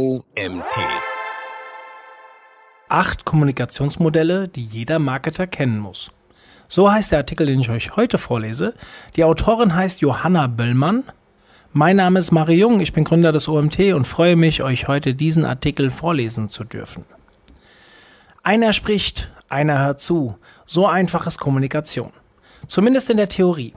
OMT. Acht Kommunikationsmodelle, die jeder Marketer kennen muss. So heißt der Artikel, den ich euch heute vorlese. Die Autorin heißt Johanna Böllmann. Mein Name ist Mario Jung, ich bin Gründer des OMT und freue mich, euch heute diesen Artikel vorlesen zu dürfen. Einer spricht, einer hört zu. So einfach ist Kommunikation. Zumindest in der Theorie.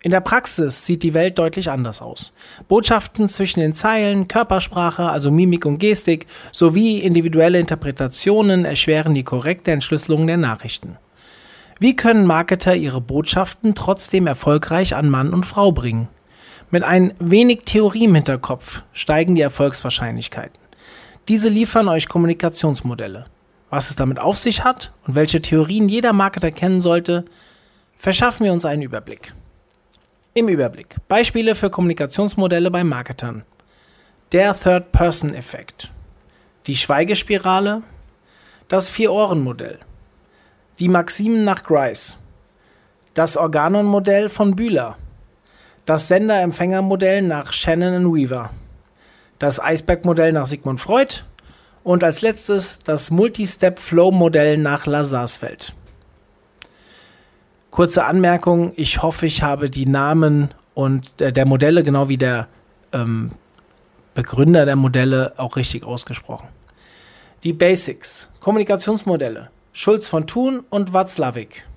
In der Praxis sieht die Welt deutlich anders aus. Botschaften zwischen den Zeilen, Körpersprache, also Mimik und Gestik, sowie individuelle Interpretationen erschweren die korrekte Entschlüsselung der Nachrichten. Wie können Marketer ihre Botschaften trotzdem erfolgreich an Mann und Frau bringen? Mit ein wenig Theorie im Hinterkopf steigen die Erfolgswahrscheinlichkeiten. Diese liefern euch Kommunikationsmodelle. Was es damit auf sich hat und welche Theorien jeder Marketer kennen sollte, verschaffen wir uns einen Überblick. Im Überblick. Beispiele für Kommunikationsmodelle bei Marketern. Der Third-Person-Effekt. Die Schweigespirale. Das Vier-Ohren-Modell. Die Maximen nach Grice. Das Organon-Modell von Bühler. Das Sender-Empfänger-Modell nach Shannon Weaver. Das Eisberg-Modell nach Sigmund Freud. Und als letztes das Multi-Step-Flow-Modell nach Lazarsfeld. Kurze Anmerkung, ich hoffe, ich habe die Namen und der, der Modelle, genau wie der ähm, Begründer der Modelle, auch richtig ausgesprochen. Die Basics, Kommunikationsmodelle, Schulz von Thun und Watzlawick.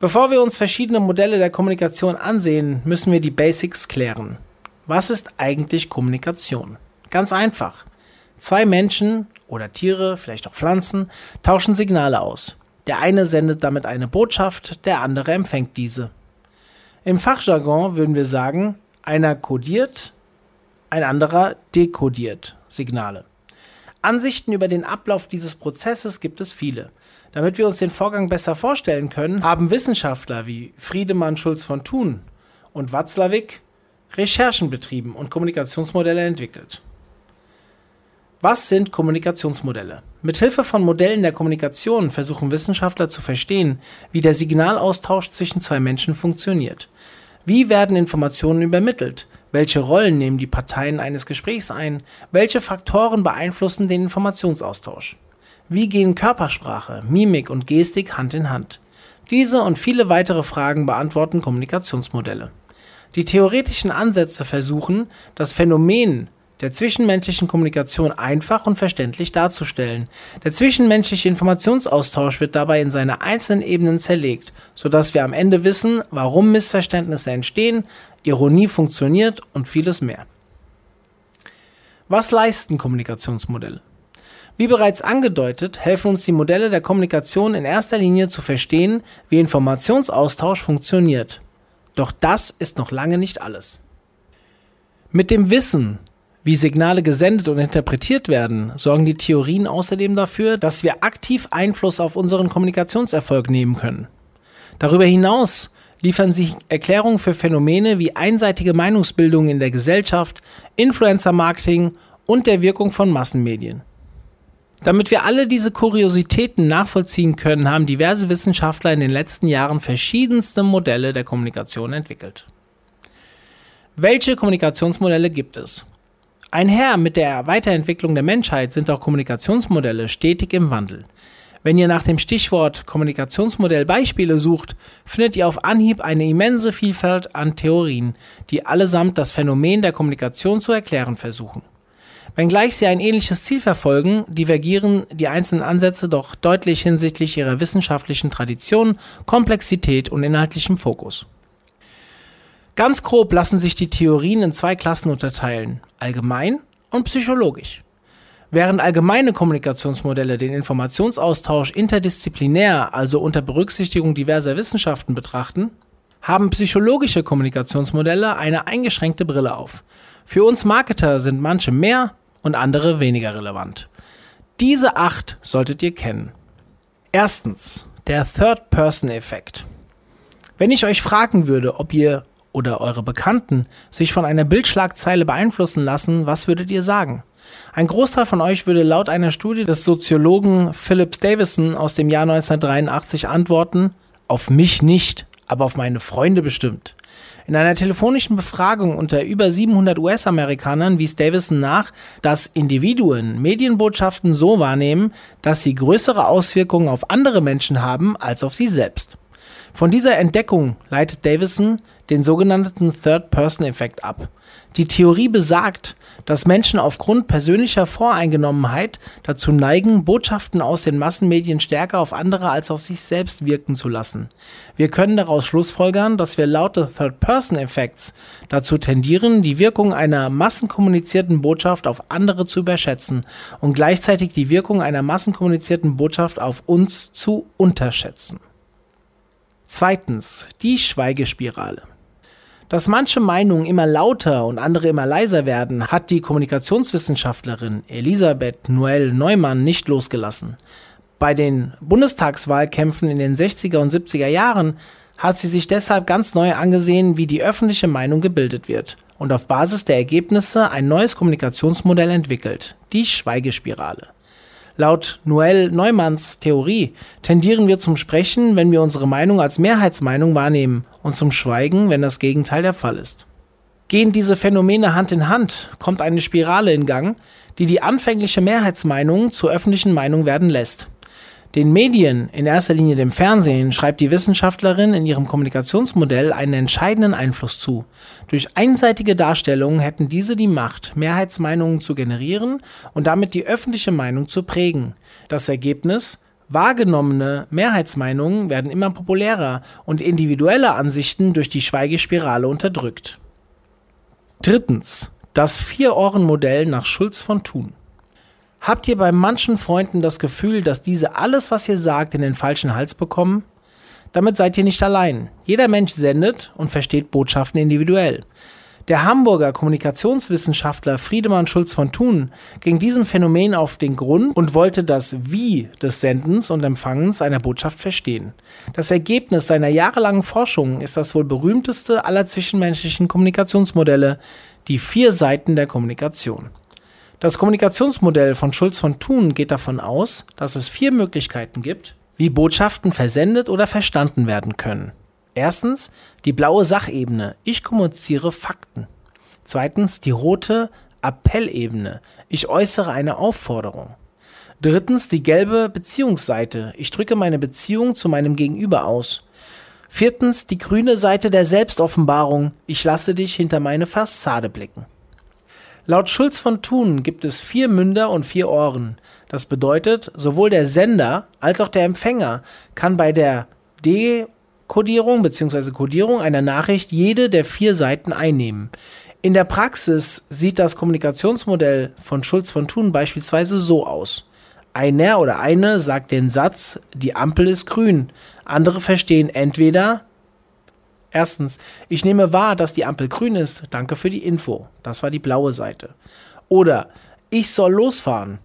Bevor wir uns verschiedene Modelle der Kommunikation ansehen, müssen wir die Basics klären. Was ist eigentlich Kommunikation? Ganz einfach. Zwei Menschen oder Tiere, vielleicht auch Pflanzen, tauschen Signale aus. Der eine sendet damit eine Botschaft, der andere empfängt diese. Im Fachjargon würden wir sagen, einer kodiert, ein anderer dekodiert Signale. Ansichten über den Ablauf dieses Prozesses gibt es viele. Damit wir uns den Vorgang besser vorstellen können, haben Wissenschaftler wie Friedemann Schulz von Thun und Watzlawick Recherchen betrieben und Kommunikationsmodelle entwickelt. Was sind Kommunikationsmodelle? Mithilfe von Modellen der Kommunikation versuchen Wissenschaftler zu verstehen, wie der Signalaustausch zwischen zwei Menschen funktioniert. Wie werden Informationen übermittelt? Welche Rollen nehmen die Parteien eines Gesprächs ein? Welche Faktoren beeinflussen den Informationsaustausch? Wie gehen Körpersprache, Mimik und Gestik Hand in Hand? Diese und viele weitere Fragen beantworten Kommunikationsmodelle. Die theoretischen Ansätze versuchen, das Phänomen der zwischenmenschlichen Kommunikation einfach und verständlich darzustellen. Der zwischenmenschliche Informationsaustausch wird dabei in seine einzelnen Ebenen zerlegt, sodass wir am Ende wissen, warum Missverständnisse entstehen, Ironie funktioniert und vieles mehr. Was leisten Kommunikationsmodelle? Wie bereits angedeutet, helfen uns die Modelle der Kommunikation in erster Linie zu verstehen, wie Informationsaustausch funktioniert. Doch das ist noch lange nicht alles. Mit dem Wissen, wie Signale gesendet und interpretiert werden, sorgen die Theorien außerdem dafür, dass wir aktiv Einfluss auf unseren Kommunikationserfolg nehmen können. Darüber hinaus liefern sie Erklärungen für Phänomene wie einseitige Meinungsbildung in der Gesellschaft, Influencer-Marketing und der Wirkung von Massenmedien. Damit wir alle diese Kuriositäten nachvollziehen können, haben diverse Wissenschaftler in den letzten Jahren verschiedenste Modelle der Kommunikation entwickelt. Welche Kommunikationsmodelle gibt es? Einher mit der Weiterentwicklung der Menschheit sind auch Kommunikationsmodelle stetig im Wandel. Wenn ihr nach dem Stichwort Kommunikationsmodell Beispiele sucht, findet ihr auf Anhieb eine immense Vielfalt an Theorien, die allesamt das Phänomen der Kommunikation zu erklären versuchen. Wenngleich sie ein ähnliches Ziel verfolgen, divergieren die einzelnen Ansätze doch deutlich hinsichtlich ihrer wissenschaftlichen Tradition, Komplexität und inhaltlichem Fokus. Ganz grob lassen sich die Theorien in zwei Klassen unterteilen, allgemein und psychologisch. Während allgemeine Kommunikationsmodelle den Informationsaustausch interdisziplinär, also unter Berücksichtigung diverser Wissenschaften betrachten, haben psychologische Kommunikationsmodelle eine eingeschränkte Brille auf. Für uns Marketer sind manche mehr und andere weniger relevant. Diese acht solltet ihr kennen. Erstens, der Third-Person-Effekt. Wenn ich euch fragen würde, ob ihr oder eure Bekannten sich von einer Bildschlagzeile beeinflussen lassen, was würdet ihr sagen? Ein Großteil von euch würde laut einer Studie des Soziologen Phillips Davison aus dem Jahr 1983 antworten, auf mich nicht, aber auf meine Freunde bestimmt. In einer telefonischen Befragung unter über 700 US-Amerikanern wies Davison nach, dass Individuen Medienbotschaften so wahrnehmen, dass sie größere Auswirkungen auf andere Menschen haben als auf sie selbst. Von dieser Entdeckung leitet Davison den sogenannten Third-Person-Effekt ab. Die Theorie besagt, dass Menschen aufgrund persönlicher Voreingenommenheit dazu neigen, Botschaften aus den Massenmedien stärker auf andere als auf sich selbst wirken zu lassen. Wir können daraus schlussfolgern, dass wir laut Third-Person-Effekts dazu tendieren, die Wirkung einer massenkommunizierten Botschaft auf andere zu überschätzen und gleichzeitig die Wirkung einer massenkommunizierten Botschaft auf uns zu unterschätzen. Zweitens, die Schweigespirale. Dass manche Meinungen immer lauter und andere immer leiser werden, hat die Kommunikationswissenschaftlerin Elisabeth Noel Neumann nicht losgelassen. Bei den Bundestagswahlkämpfen in den 60er und 70er Jahren hat sie sich deshalb ganz neu angesehen, wie die öffentliche Meinung gebildet wird und auf Basis der Ergebnisse ein neues Kommunikationsmodell entwickelt, die Schweigespirale. Laut Noel Neumanns Theorie tendieren wir zum Sprechen, wenn wir unsere Meinung als Mehrheitsmeinung wahrnehmen und zum Schweigen, wenn das Gegenteil der Fall ist. Gehen diese Phänomene Hand in Hand, kommt eine Spirale in Gang, die die anfängliche Mehrheitsmeinung zur öffentlichen Meinung werden lässt. Den Medien, in erster Linie dem Fernsehen, schreibt die Wissenschaftlerin in ihrem Kommunikationsmodell einen entscheidenden Einfluss zu. Durch einseitige Darstellungen hätten diese die Macht, Mehrheitsmeinungen zu generieren und damit die öffentliche Meinung zu prägen. Das Ergebnis? Wahrgenommene Mehrheitsmeinungen werden immer populärer und individuelle Ansichten durch die Schweigespirale unterdrückt. Drittens. Das Vier-Ohren-Modell nach Schulz von Thun. Habt ihr bei manchen Freunden das Gefühl, dass diese alles, was ihr sagt, in den falschen Hals bekommen? Damit seid ihr nicht allein. Jeder Mensch sendet und versteht Botschaften individuell. Der Hamburger Kommunikationswissenschaftler Friedemann Schulz von Thun ging diesem Phänomen auf den Grund und wollte das Wie des Sendens und Empfangens einer Botschaft verstehen. Das Ergebnis seiner jahrelangen Forschung ist das wohl berühmteste aller zwischenmenschlichen Kommunikationsmodelle, die vier Seiten der Kommunikation. Das Kommunikationsmodell von Schulz von Thun geht davon aus, dass es vier Möglichkeiten gibt, wie Botschaften versendet oder verstanden werden können. Erstens die blaue Sachebene. Ich kommuniziere Fakten. Zweitens die rote Appellebene. Ich äußere eine Aufforderung. Drittens die gelbe Beziehungsseite. Ich drücke meine Beziehung zu meinem Gegenüber aus. Viertens die grüne Seite der Selbstoffenbarung. Ich lasse dich hinter meine Fassade blicken. Laut Schulz von Thun gibt es vier Münder und vier Ohren. Das bedeutet, sowohl der Sender als auch der Empfänger kann bei der Dekodierung bzw. Kodierung einer Nachricht jede der vier Seiten einnehmen. In der Praxis sieht das Kommunikationsmodell von Schulz von Thun beispielsweise so aus. Einer oder eine sagt den Satz, die Ampel ist grün. Andere verstehen entweder Erstens, ich nehme wahr, dass die Ampel grün ist. Danke für die Info. Das war die blaue Seite. Oder ich soll losfahren.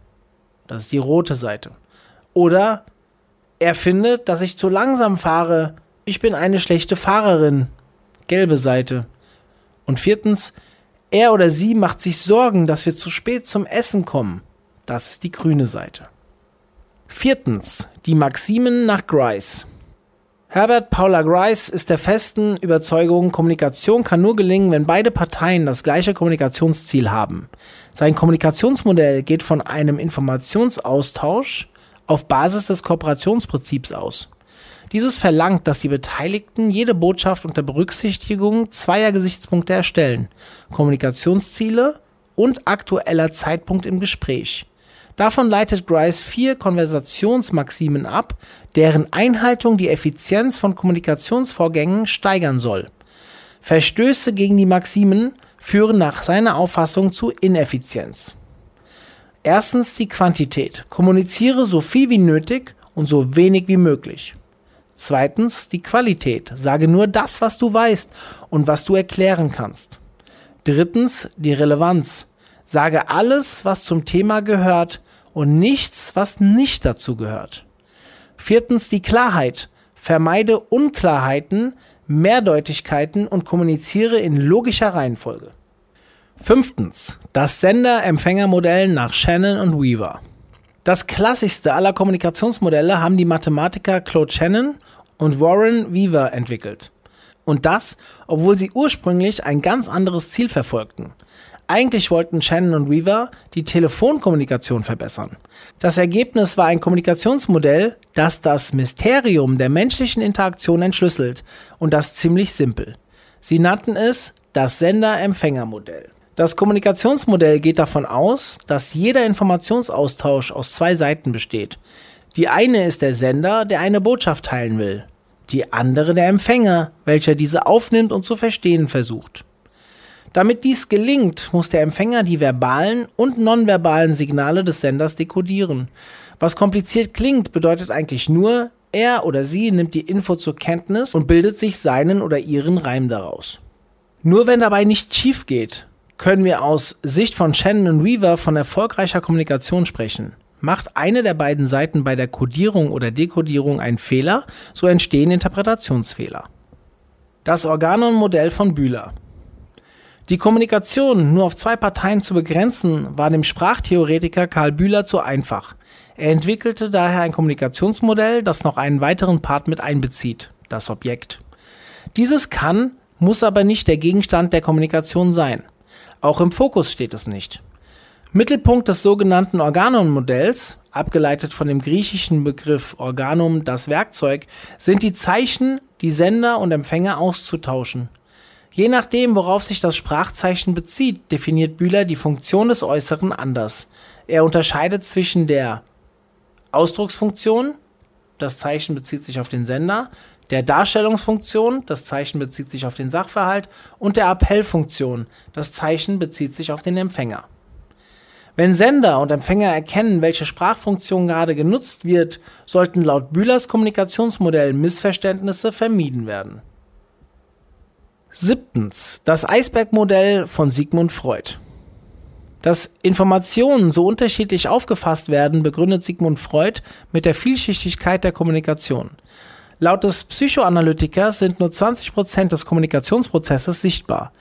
Das ist die rote Seite. Oder er findet, dass ich zu langsam fahre. Ich bin eine schlechte Fahrerin. Gelbe Seite. Und viertens, er oder sie macht sich Sorgen, dass wir zu spät zum Essen kommen. Das ist die grüne Seite. Viertens, die Maximen nach Grice. Herbert Paula Grice ist der festen Überzeugung, Kommunikation kann nur gelingen, wenn beide Parteien das gleiche Kommunikationsziel haben. Sein Kommunikationsmodell geht von einem Informationsaustausch auf Basis des Kooperationsprinzips aus. Dieses verlangt, dass die Beteiligten jede Botschaft unter Berücksichtigung zweier Gesichtspunkte erstellen: Kommunikationsziele und aktueller Zeitpunkt im Gespräch. Davon leitet Grice vier Konversationsmaximen ab, deren Einhaltung die Effizienz von Kommunikationsvorgängen steigern soll. Verstöße gegen die Maximen führen nach seiner Auffassung zu Ineffizienz. Erstens die Quantität. Kommuniziere so viel wie nötig und so wenig wie möglich. Zweitens die Qualität. Sage nur das, was du weißt und was du erklären kannst. Drittens die Relevanz. Sage alles, was zum Thema gehört und nichts, was nicht dazu gehört. Viertens die Klarheit. Vermeide Unklarheiten, Mehrdeutigkeiten und kommuniziere in logischer Reihenfolge. Fünftens das Sender-Empfänger-Modell nach Shannon und Weaver. Das klassischste aller Kommunikationsmodelle haben die Mathematiker Claude Shannon und Warren Weaver entwickelt. Und das, obwohl sie ursprünglich ein ganz anderes Ziel verfolgten. Eigentlich wollten Shannon und Weaver die Telefonkommunikation verbessern. Das Ergebnis war ein Kommunikationsmodell, das das Mysterium der menschlichen Interaktion entschlüsselt und das ziemlich simpel. Sie nannten es das Sender-Empfänger-Modell. Das Kommunikationsmodell geht davon aus, dass jeder Informationsaustausch aus zwei Seiten besteht. Die eine ist der Sender, der eine Botschaft teilen will. Die andere der Empfänger, welcher diese aufnimmt und zu verstehen versucht. Damit dies gelingt, muss der Empfänger die verbalen und nonverbalen Signale des Senders dekodieren. Was kompliziert klingt, bedeutet eigentlich nur, er oder sie nimmt die Info zur Kenntnis und bildet sich seinen oder ihren Reim daraus. Nur wenn dabei nichts schief geht, können wir aus Sicht von Shannon und Weaver von erfolgreicher Kommunikation sprechen. Macht eine der beiden Seiten bei der Codierung oder Dekodierung einen Fehler, so entstehen Interpretationsfehler. Das Organon-Modell von Bühler. Die Kommunikation nur auf zwei Parteien zu begrenzen, war dem Sprachtheoretiker Karl Bühler zu einfach. Er entwickelte daher ein Kommunikationsmodell, das noch einen weiteren Part mit einbezieht, das Objekt. Dieses kann, muss aber nicht der Gegenstand der Kommunikation sein. Auch im Fokus steht es nicht. Mittelpunkt des sogenannten Organon-Modells, abgeleitet von dem griechischen Begriff Organum, das Werkzeug, sind die Zeichen, die Sender und Empfänger auszutauschen. Je nachdem, worauf sich das Sprachzeichen bezieht, definiert Bühler die Funktion des Äußeren anders. Er unterscheidet zwischen der Ausdrucksfunktion, das Zeichen bezieht sich auf den Sender, der Darstellungsfunktion, das Zeichen bezieht sich auf den Sachverhalt, und der Appellfunktion, das Zeichen bezieht sich auf den Empfänger. Wenn Sender und Empfänger erkennen, welche Sprachfunktion gerade genutzt wird, sollten laut Bühlers Kommunikationsmodell Missverständnisse vermieden werden. Siebtens. Das Eisbergmodell von Sigmund Freud. Dass Informationen so unterschiedlich aufgefasst werden, begründet Sigmund Freud mit der Vielschichtigkeit der Kommunikation. Laut des Psychoanalytikers sind nur 20% des Kommunikationsprozesses sichtbar.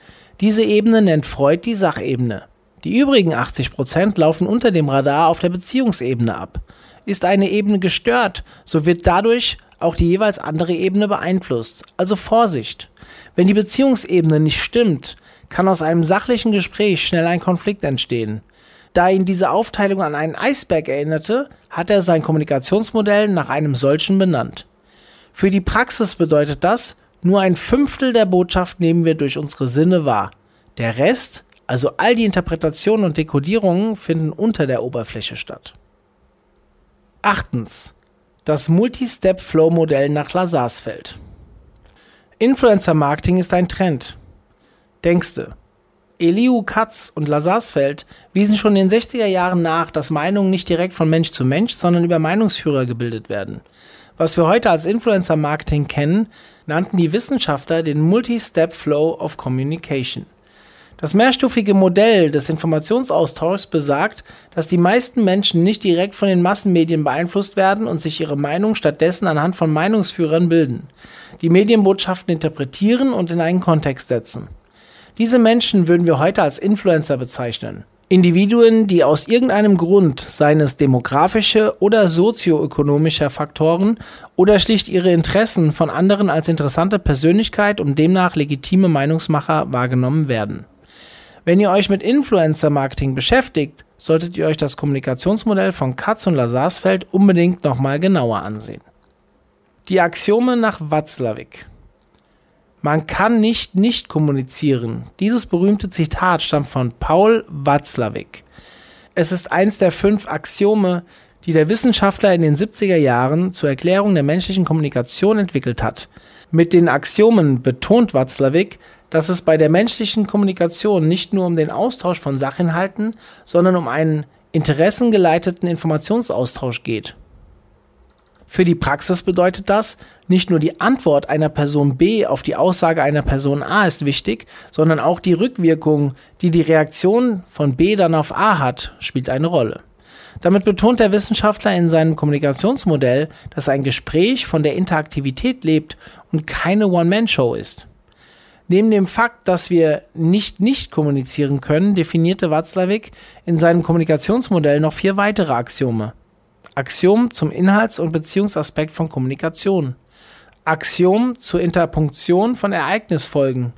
Diese Ebene nennt Freud die Sachebene. Die übrigen 80% laufen unter dem Radar auf der Beziehungsebene ab. Ist eine Ebene gestört, so wird dadurch auch die jeweils andere Ebene beeinflusst. Also Vorsicht. Wenn die Beziehungsebene nicht stimmt, kann aus einem sachlichen Gespräch schnell ein Konflikt entstehen. Da ihn diese Aufteilung an einen Eisberg erinnerte, hat er sein Kommunikationsmodell nach einem solchen benannt. Für die Praxis bedeutet das, nur ein Fünftel der Botschaft nehmen wir durch unsere Sinne wahr. Der Rest, also all die Interpretationen und Dekodierungen, finden unter der Oberfläche statt. Achtens. Das Multi-Step-Flow-Modell nach Lazarsfeld. Influencer-Marketing ist ein Trend. Denkste. Eliu Katz und Lazarsfeld wiesen schon in den 60er Jahren nach, dass Meinungen nicht direkt von Mensch zu Mensch, sondern über Meinungsführer gebildet werden. Was wir heute als Influencer-Marketing kennen, nannten die Wissenschaftler den Multi-Step Flow of Communication. Das mehrstufige Modell des Informationsaustauschs besagt, dass die meisten Menschen nicht direkt von den Massenmedien beeinflusst werden und sich ihre Meinung stattdessen anhand von Meinungsführern bilden, die Medienbotschaften interpretieren und in einen Kontext setzen. Diese Menschen würden wir heute als Influencer bezeichnen. Individuen, die aus irgendeinem Grund, seien es demografische oder sozioökonomischer Faktoren oder schlicht ihre Interessen von anderen als interessante Persönlichkeit und demnach legitime Meinungsmacher wahrgenommen werden. Wenn ihr euch mit Influencer-Marketing beschäftigt, solltet ihr euch das Kommunikationsmodell von Katz und Lazarsfeld unbedingt nochmal genauer ansehen. Die Axiome nach Watzlawick. Man kann nicht nicht kommunizieren. Dieses berühmte Zitat stammt von Paul Watzlawick. Es ist eins der fünf Axiome, die der Wissenschaftler in den 70er Jahren zur Erklärung der menschlichen Kommunikation entwickelt hat. Mit den Axiomen betont Watzlawick, dass es bei der menschlichen Kommunikation nicht nur um den Austausch von Sachinhalten, sondern um einen interessengeleiteten Informationsaustausch geht. Für die Praxis bedeutet das, nicht nur die Antwort einer Person B auf die Aussage einer Person A ist wichtig, sondern auch die Rückwirkung, die die Reaktion von B dann auf A hat, spielt eine Rolle. Damit betont der Wissenschaftler in seinem Kommunikationsmodell, dass ein Gespräch von der Interaktivität lebt und keine One-Man-Show ist. Neben dem Fakt, dass wir nicht nicht kommunizieren können, definierte Watzlawick in seinem Kommunikationsmodell noch vier weitere Axiome. Axiom zum Inhalts- und Beziehungsaspekt von Kommunikation. Axiom zur Interpunktion von Ereignisfolgen,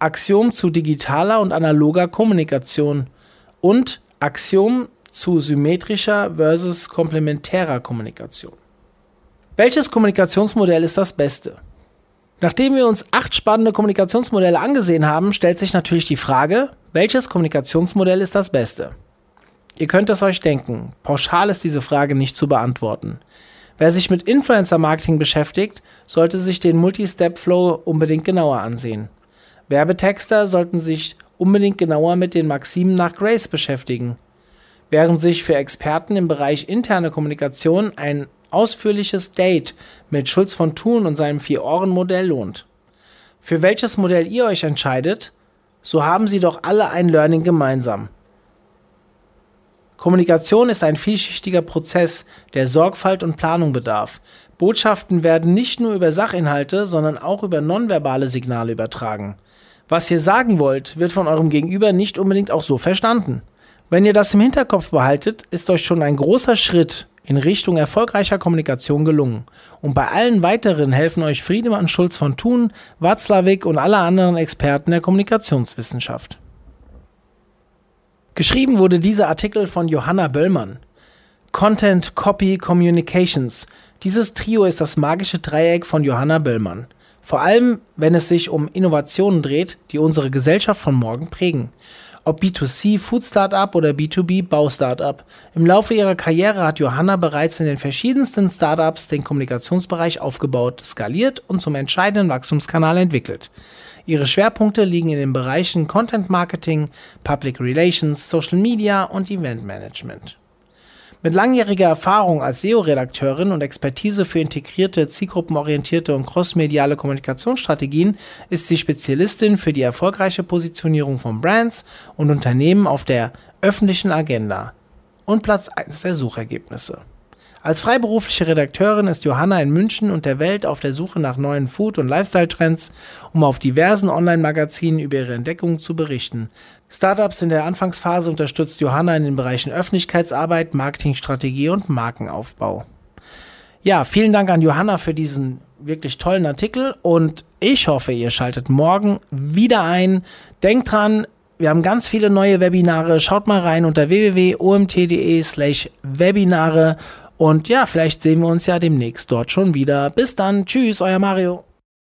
Axiom zu digitaler und analoger Kommunikation und Axiom zu symmetrischer versus komplementärer Kommunikation. Welches Kommunikationsmodell ist das beste? Nachdem wir uns acht spannende Kommunikationsmodelle angesehen haben, stellt sich natürlich die Frage, welches Kommunikationsmodell ist das beste? Ihr könnt es euch denken, pauschal ist diese Frage nicht zu beantworten. Wer sich mit Influencer-Marketing beschäftigt, sollte sich den Multi-Step-Flow unbedingt genauer ansehen. Werbetexter sollten sich unbedingt genauer mit den Maximen nach Grace beschäftigen. Während sich für Experten im Bereich interne Kommunikation ein ausführliches Date mit Schulz von Thun und seinem Vier-Ohren-Modell lohnt. Für welches Modell ihr euch entscheidet, so haben sie doch alle ein Learning gemeinsam. Kommunikation ist ein vielschichtiger Prozess, der Sorgfalt und Planung bedarf. Botschaften werden nicht nur über Sachinhalte, sondern auch über nonverbale Signale übertragen. Was ihr sagen wollt, wird von eurem Gegenüber nicht unbedingt auch so verstanden. Wenn ihr das im Hinterkopf behaltet, ist euch schon ein großer Schritt in Richtung erfolgreicher Kommunikation gelungen. Und bei allen weiteren helfen euch Friedemann Schulz von Thun, Watzlawick und alle anderen Experten der Kommunikationswissenschaft. Geschrieben wurde dieser Artikel von Johanna Böllmann. Content, Copy, Communications. Dieses Trio ist das magische Dreieck von Johanna Böllmann. Vor allem, wenn es sich um Innovationen dreht, die unsere Gesellschaft von morgen prägen. Ob B2C Food Startup oder B2B Bau Startup. Im Laufe ihrer Karriere hat Johanna bereits in den verschiedensten Startups den Kommunikationsbereich aufgebaut, skaliert und zum entscheidenden Wachstumskanal entwickelt. Ihre Schwerpunkte liegen in den Bereichen Content Marketing, Public Relations, Social Media und Event Management. Mit langjähriger Erfahrung als SEO-Redakteurin und Expertise für integrierte, zielgruppenorientierte und crossmediale Kommunikationsstrategien ist sie Spezialistin für die erfolgreiche Positionierung von Brands und Unternehmen auf der öffentlichen Agenda und Platz 1 der Suchergebnisse. Als freiberufliche Redakteurin ist Johanna in München und der Welt auf der Suche nach neuen Food- und Lifestyle-Trends, um auf diversen Online-Magazinen über ihre Entdeckungen zu berichten. Startups in der Anfangsphase unterstützt Johanna in den Bereichen Öffentlichkeitsarbeit, Marketingstrategie und Markenaufbau. Ja, vielen Dank an Johanna für diesen wirklich tollen Artikel und ich hoffe, ihr schaltet morgen wieder ein. Denkt dran, wir haben ganz viele neue Webinare. Schaut mal rein unter www.omt.de slash Webinare und ja, vielleicht sehen wir uns ja demnächst dort schon wieder. Bis dann. Tschüss, euer Mario.